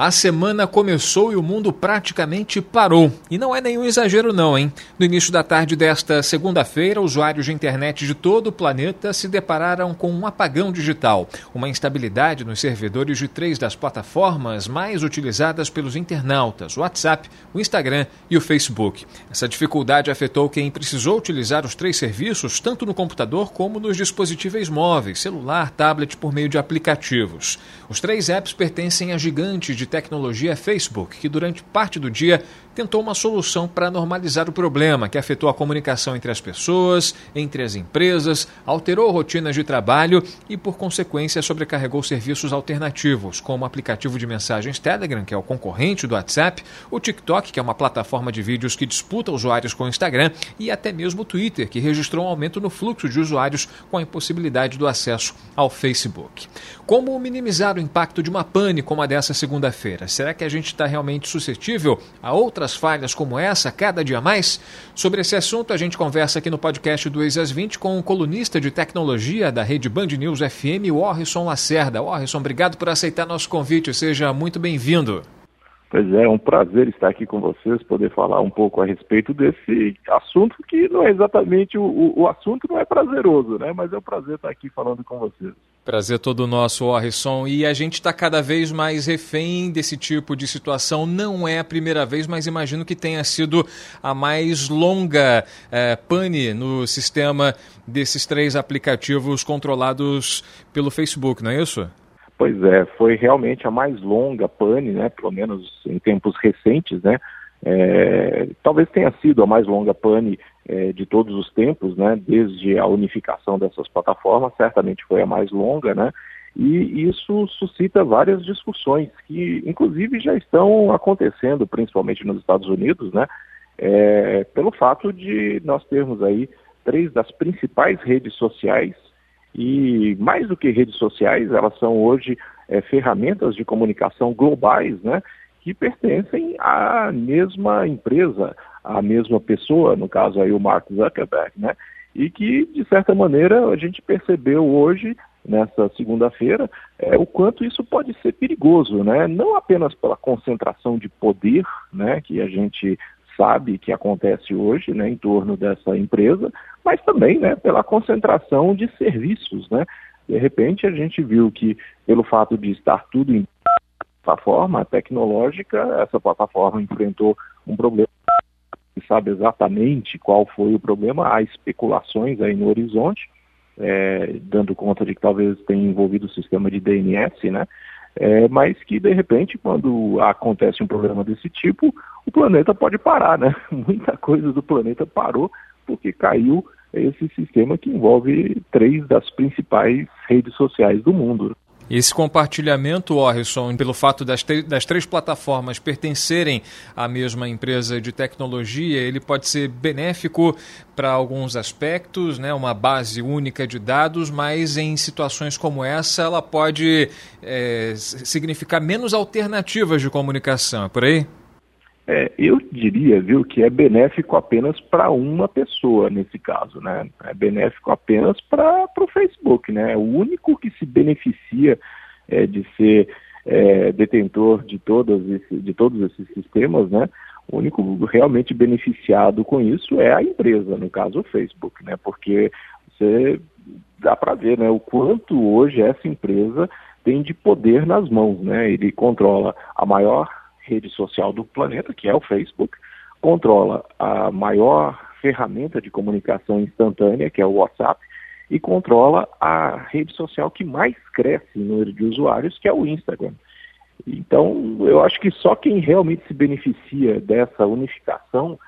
A semana começou e o mundo praticamente parou. E não é nenhum exagero, não, hein? No início da tarde desta segunda-feira, usuários de internet de todo o planeta se depararam com um apagão digital, uma instabilidade nos servidores de três das plataformas mais utilizadas pelos internautas: o WhatsApp, o Instagram e o Facebook. Essa dificuldade afetou quem precisou utilizar os três serviços tanto no computador como nos dispositivos móveis, celular, tablet por meio de aplicativos. Os três apps pertencem a gigantes de tecnologia Facebook, que durante parte do dia tentou uma solução para normalizar o problema que afetou a comunicação entre as pessoas, entre as empresas, alterou rotinas de trabalho e, por consequência, sobrecarregou serviços alternativos, como o aplicativo de mensagens Telegram, que é o concorrente do WhatsApp, o TikTok, que é uma plataforma de vídeos que disputa usuários com o Instagram, e até mesmo o Twitter, que registrou um aumento no fluxo de usuários com a impossibilidade do acesso ao Facebook. Como minimizar o impacto de uma pane como a dessa segunda-feira? Será que a gente está realmente suscetível a outras falhas como essa cada dia mais? Sobre esse assunto, a gente conversa aqui no podcast do Ex às 20 com o colunista de tecnologia da rede Band News FM, Orrisson Lacerda. Orrisson, obrigado por aceitar nosso convite. Seja muito bem-vindo. Pois é, é um prazer estar aqui com vocês, poder falar um pouco a respeito desse assunto que não é exatamente o, o assunto não é prazeroso, né? Mas é um prazer estar aqui falando com vocês. Prazer todo nosso, Orrisson. E a gente está cada vez mais refém desse tipo de situação. Não é a primeira vez, mas imagino que tenha sido a mais longa é, pane no sistema desses três aplicativos controlados pelo Facebook, não é isso? Pois é, foi realmente a mais longa pane, né, pelo menos em tempos recentes, né, é, talvez tenha sido a mais longa pane é, de todos os tempos, né, desde a unificação dessas plataformas, certamente foi a mais longa, né, e isso suscita várias discussões que, inclusive, já estão acontecendo, principalmente nos Estados Unidos, né, é, pelo fato de nós termos aí três das principais redes sociais e mais do que redes sociais, elas são hoje é, ferramentas de comunicação globais, né, que pertencem à mesma empresa, à mesma pessoa, no caso aí o Mark Zuckerberg, né, e que de certa maneira a gente percebeu hoje nessa segunda-feira é, o quanto isso pode ser perigoso, né? Não apenas pela concentração de poder, né, que a gente sabe que acontece hoje né, em torno dessa empresa, mas também né, pela concentração de serviços. Né? De repente a gente viu que pelo fato de estar tudo em plataforma tecnológica, essa plataforma enfrentou um problema sabe exatamente qual foi o problema, há especulações aí no horizonte, é, dando conta de que talvez tenha envolvido o sistema de DNS, né? É, mas que de repente, quando acontece um problema desse tipo, o planeta pode parar, né? Muita coisa do planeta parou porque caiu esse sistema que envolve três das principais redes sociais do mundo. Esse compartilhamento, Orson, pelo fato das, das, três plataformas pertencerem à mesma empresa de tecnologia, ele pode ser benéfico para alguns aspectos, né, uma base única de dados, mas em situações como essa ela pode é, significar menos alternativas de comunicação, é por aí? É, eu diria, viu, que é benéfico apenas para uma pessoa nesse caso, né? É benéfico apenas para o Facebook, né? O único que se beneficia é, de ser é, detentor de, todas esse, de todos esses sistemas, né? O único realmente beneficiado com isso é a empresa, no caso o Facebook, né? Porque você dá para ver, né? O quanto hoje essa empresa tem de poder nas mãos, né? Ele controla a maior rede social do planeta, que é o Facebook, controla a maior ferramenta de comunicação instantânea, que é o WhatsApp, e controla a rede social que mais cresce em número de usuários, que é o Instagram. Então, eu acho que só quem realmente se beneficia dessa unificação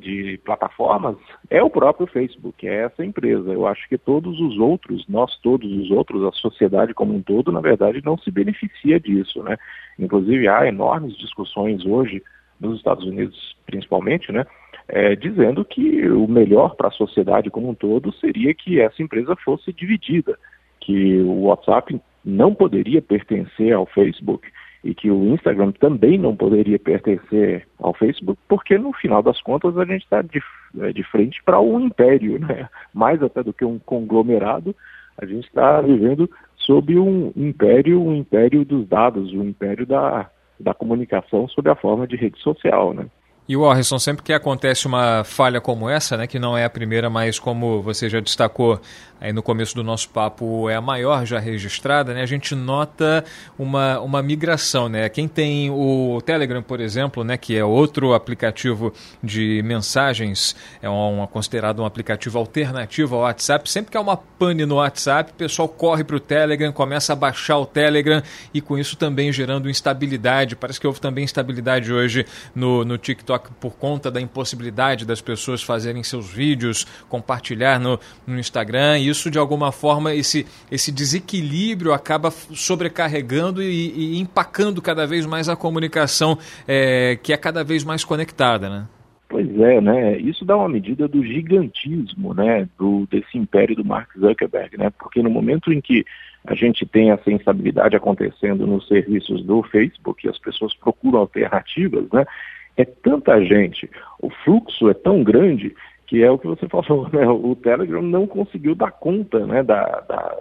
de plataformas é o próprio Facebook, é essa empresa. Eu acho que todos os outros, nós todos os outros, a sociedade como um todo, na verdade, não se beneficia disso, né? Inclusive há enormes discussões hoje nos Estados Unidos, principalmente, né? É, dizendo que o melhor para a sociedade como um todo seria que essa empresa fosse dividida, que o WhatsApp não poderia pertencer ao Facebook e que o Instagram também não poderia pertencer ao Facebook, porque no final das contas a gente está de, é, de frente para um império, né? mais até do que um conglomerado, a gente está vivendo sob um império, um império dos dados, um império da, da comunicação sob a forma de rede social. Né? E o Orson, sempre que acontece uma falha como essa, né, que não é a primeira, mas como você já destacou aí no começo do nosso papo, é a maior já registrada, né, a gente nota uma, uma migração. Né? Quem tem o Telegram, por exemplo, né, que é outro aplicativo de mensagens, é um, considerado um aplicativo alternativo ao WhatsApp, sempre que há uma pane no WhatsApp, o pessoal corre para o Telegram, começa a baixar o Telegram e com isso também gerando instabilidade. Parece que houve também instabilidade hoje no, no TikTok Por conta da impossibilidade das pessoas fazerem seus vídeos, compartilhar no, no Instagram. Isso, de alguma forma, esse, esse desequilíbrio acaba sobrecarregando e, e empacando cada vez mais a comunicação, é, que é cada vez mais conectada, né? Pois é, né? Isso dá uma medida do gigantismo, né? Do, desse império do Mark Zuckerberg, né? Porque no momento em que a gente tem essa instabilidade acontecendo nos serviços do Facebook e as pessoas procuram alternativas, né? É tanta gente, o fluxo é tão grande que é o que você falou, né? O Telegram não conseguiu dar conta né, da, da,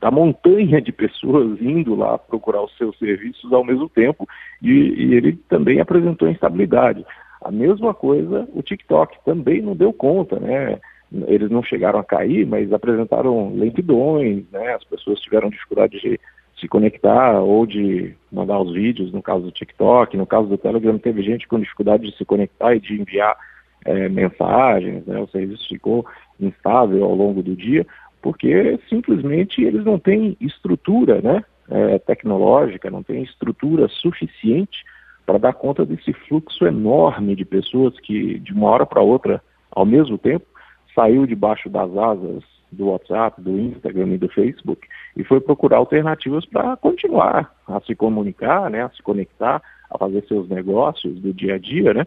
da, montanha de pessoas indo lá procurar os seus serviços ao mesmo tempo e, e, ele também apresentou instabilidade. A mesma coisa o TikTok também não deu conta, né? Eles não chegaram a cair, mas apresentaram lentidões, né? As pessoas tiveram dificuldade de se conectar ou de mandar os vídeos, no caso do TikTok, no caso do Telegram, teve gente com dificuldade de se conectar e de enviar é, mensagens, né? o serviço ficou instável ao longo do dia, porque simplesmente eles não têm estrutura né, é, tecnológica, não têm estrutura suficiente para dar conta desse fluxo enorme de pessoas que, de uma hora para outra, ao mesmo tempo, saiu debaixo das asas do WhatsApp, do Instagram e do Facebook e foi procurar alternativas para continuar a se comunicar, né, a se conectar, a fazer seus negócios do dia a dia, né,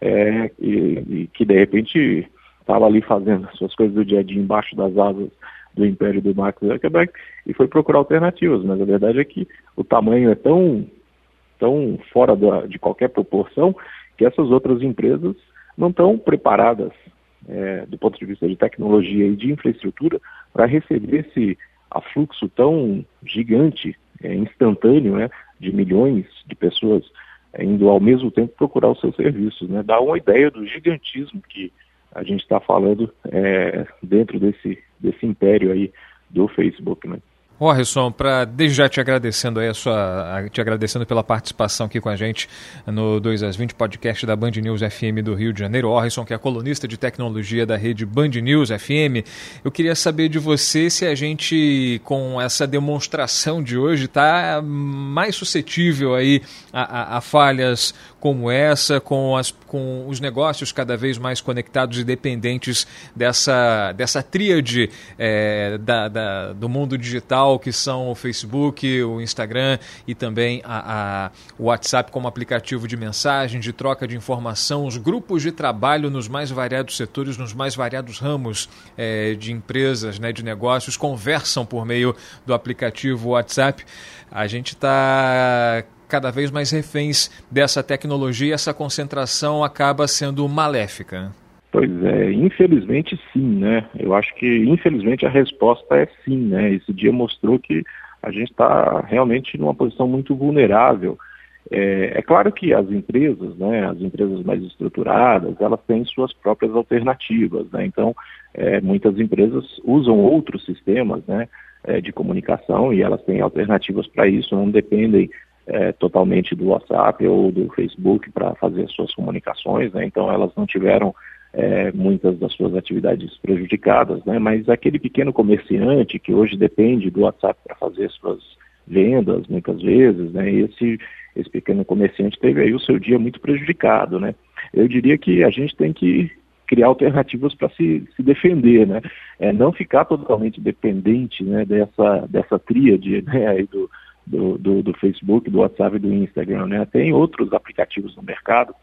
é, e, e, que de repente estava ali fazendo as suas coisas do dia a dia embaixo das asas do império do Mark Zuckerberg e foi procurar alternativas, mas a verdade é que o tamanho é tão, tão fora da, de qualquer proporção que essas outras empresas não estão preparadas é, do ponto de vista de tecnologia e de infraestrutura para receber esse afluxo tão gigante, é, instantâneo, né, de milhões de pessoas é, indo ao mesmo tempo procurar os seus serviços. Né? Dá uma ideia do gigantismo que a gente está falando é, dentro desse, desse império aí do Facebook. Né? Morrison, para desde já te agradecendo aí a sua, te agradecendo pela participação aqui com a gente no 2 às 20 podcast da Band News FM do Rio de Janeiro. Morrison, que é colunista de tecnologia da rede Band News FM. Eu queria saber de você se a gente, com essa demonstração de hoje, está mais suscetível aí a, a, a falhas como essa, com, as, com os negócios cada vez mais conectados e dependentes dessa, dessa tríade é, da, da, do mundo digital, que são o Facebook, o Instagram e também a, a, o WhatsApp como aplicativo de mensagem, de troca de informação, os grupos de trabalho nos mais variados setores, nos mais variados ramos é, de empresas, né, de negócios, conversam por meio do aplicativo WhatsApp. A gente está cada vez mais reféns dessa tecnologia, essa concentração acaba sendo maléfica. Pois é, infelizmente sim, né? Eu acho que infelizmente a resposta é sim, né? Esse dia mostrou que a gente está realmente numa posição muito vulnerável. É, é, claro que as empresas, né, as empresas mais estruturadas, elas têm suas próprias alternativas, né? Então, é, muitas empresas usam outros sistemas, né, é, de comunicação e elas têm alternativas para isso, não dependem é, totalmente do WhatsApp ou do Facebook para fazer suas comunicações, né? então elas não tiveram é, muitas das suas atividades prejudicadas, né? mas aquele pequeno comerciante que hoje depende do WhatsApp para fazer suas vendas, muitas vezes, né? esse, esse pequeno comerciante teve aí o seu dia muito prejudicado. Né? Eu diria que a gente tem que criar alternativas para se, se defender, né? É, não ficar totalmente dependente né, dessa, dessa tríade né, do, do, do, do, Facebook, do WhatsApp e do Instagram. Né? Tem outros aplicativos no mercado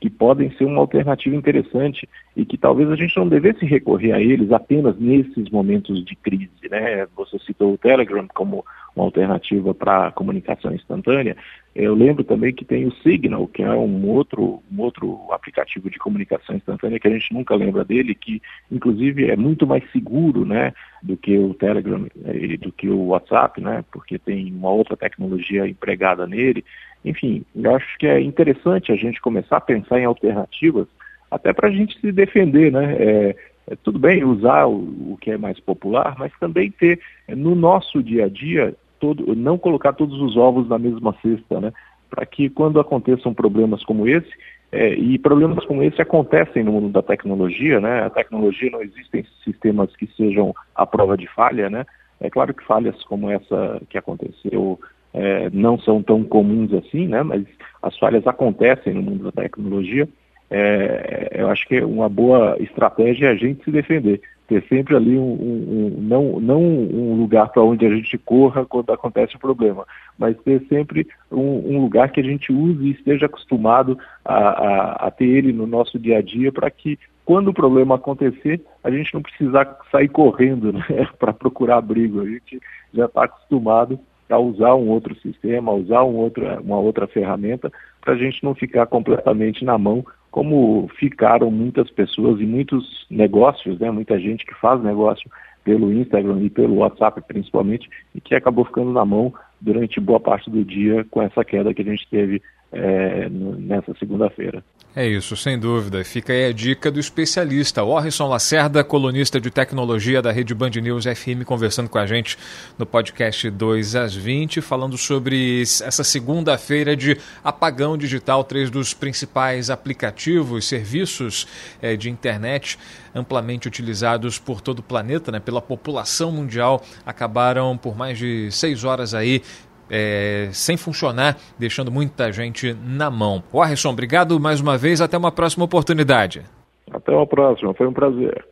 que podem ser uma alternativa interessante e que talvez a gente não devesse recorrer a eles apenas nesses momentos de crise. Né? Você citou o Telegram como uma alternativa para comunicação instantânea. Eu lembro também que tem o Signal, que é um outro, um outro aplicativo de comunicação instantânea que a gente nunca lembra dele, que inclusive é muito mais seguro né, do que o Telegram e do que o WhatsApp, né, porque tem uma outra tecnologia empregada nele. Enfim, eu acho que é interessante a gente começar a pensar em alternativas até para a gente se defender, né? É, é, tudo bem usar o, o, que é mais popular, mas também ter no nosso dia a dia todo, não colocar todos os ovos na mesma cesta, né? Para que quando aconteçam problemas como esse, é, e problemas como esse acontecem no mundo da tecnologia, né? A tecnologia não existem sistemas que sejam à prova de falha, né? É claro que falhas como essa que aconteceu é, não são tão comuns assim, né? Mas as falhas acontecem no mundo da tecnologia é, eu acho que uma boa estratégia é a gente se defender, ter sempre ali um, um, um não, não um lugar para onde a gente corra quando acontece o um problema, mas ter sempre um, lugar que a gente use e esteja acostumado a, a, a ter ele no nosso dia a dia para que quando o problema acontecer, a gente não precisar sair correndo né, para procurar abrigo, a gente já está acostumado a usar um outro sistema, a usar um outro, uma outra ferramenta, para a gente não ficar completamente na mão como ficaram muitas pessoas e muitos negócios, né, muita gente que faz negócio pelo Instagram e pelo WhatsApp principalmente, e que acabou ficando na mão durante boa parte do dia com essa queda que a gente teve é, nessa segunda-feira. É isso, sem dúvida. Fica aí a dica do especialista, Orson Lacerda, colunista de tecnologia da Rede Band News FM, conversando com a gente no podcast 2 às 20, falando sobre essa segunda-feira de apagão digital. Três dos principais aplicativos, serviços é, de internet amplamente utilizados por todo o planeta, né, pela população mundial, acabaram por mais de seis horas aí é, sem funcionar, deixando muita gente na mão. Warrison, obrigado mais uma vez. Até uma próxima oportunidade. Até uma próxima. Foi um prazer.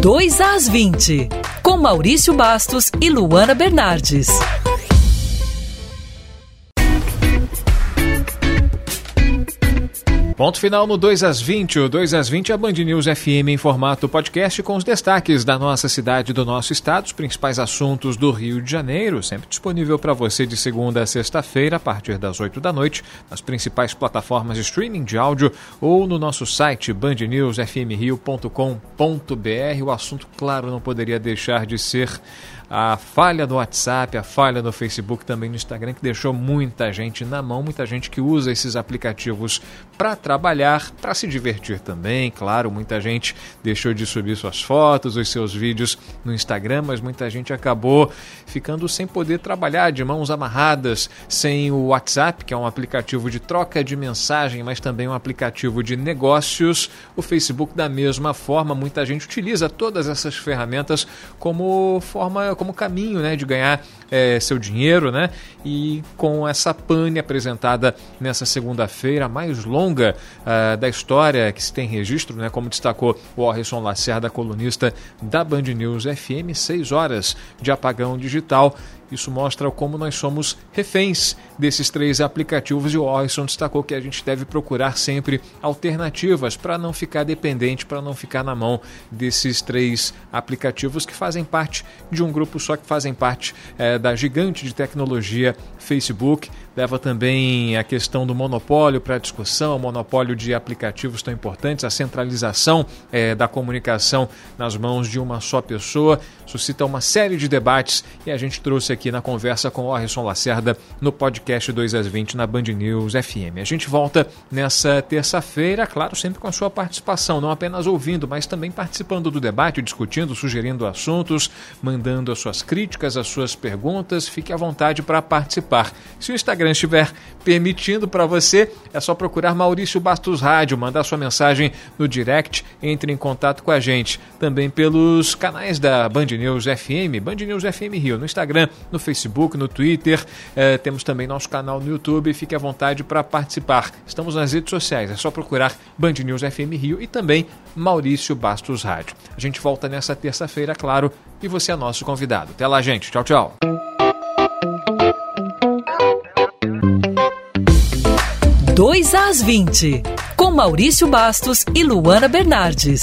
2 às 20, com Maurício Bastos e Luana Bernardes. Ponto final no 2 às 20. O 2 às 20 é a Band News FM em formato podcast com os destaques da nossa cidade do nosso estado, os principais assuntos do Rio de Janeiro, sempre disponível para você de segunda a sexta-feira, a partir das 8 da noite, nas principais plataformas de streaming de áudio ou no nosso site bandnewsfmrio.com.br. O assunto, claro, não poderia deixar de ser a falha do WhatsApp, a falha do Facebook, também no Instagram, que deixou muita gente na mão, muita gente que usa esses aplicativos para trabalhar, para se divertir também, claro, muita gente deixou de subir suas fotos, os seus vídeos no Instagram, mas muita gente acabou ficando sem poder trabalhar, de mãos amarradas, sem o WhatsApp, que é um aplicativo de troca de mensagem, mas também um aplicativo de negócios. O Facebook, da mesma forma, muita gente utiliza todas essas ferramentas como forma como caminho né, de ganhar é, seu dinheiro, né? E com essa pane apresentada nessa segunda-feira, mais longa uh, da história que se tem registro, né? Como destacou o Orson Lacerda, colunista da Band News FM, seis horas de apagão digital isso mostra como nós somos reféns desses três aplicativos e o Orson destacou que a gente deve procurar sempre alternativas para não ficar dependente, para não ficar na mão desses três aplicativos que fazem parte de um grupo só, que fazem parte é, da gigante de tecnologia Facebook. Leva também a questão do monopólio para discussão, monopólio de aplicativos tão importantes, a centralização é, da comunicação nas mãos de uma só pessoa, suscita uma série de debates e a gente trouxe aqui aqui na conversa com Orson Lacerda no podcast 2 às 20 na Band News FM. A gente volta nessa terça-feira, claro, sempre com a sua participação, não apenas ouvindo, mas também participando do debate, discutindo, sugerindo assuntos, mandando as suas críticas, as suas perguntas. Fique à vontade para participar. Se o Instagram estiver permitindo para você, é só procurar Maurício Bastos Rádio, mandar sua mensagem no direct, entre em contato com a gente. Também pelos canais da Band News FM, Band News FM Rio, no Instagram, no Facebook, no Twitter. É, temos também nosso canal no YouTube. Fique à vontade para participar. Estamos nas redes sociais. É só procurar Band News FM Rio e também Maurício Bastos Rádio. A gente volta nessa terça-feira, claro, e você é nosso convidado. Até lá, gente. Tchau, tchau. Dois às 20, com Maurício Bastos e Luana Bernardes.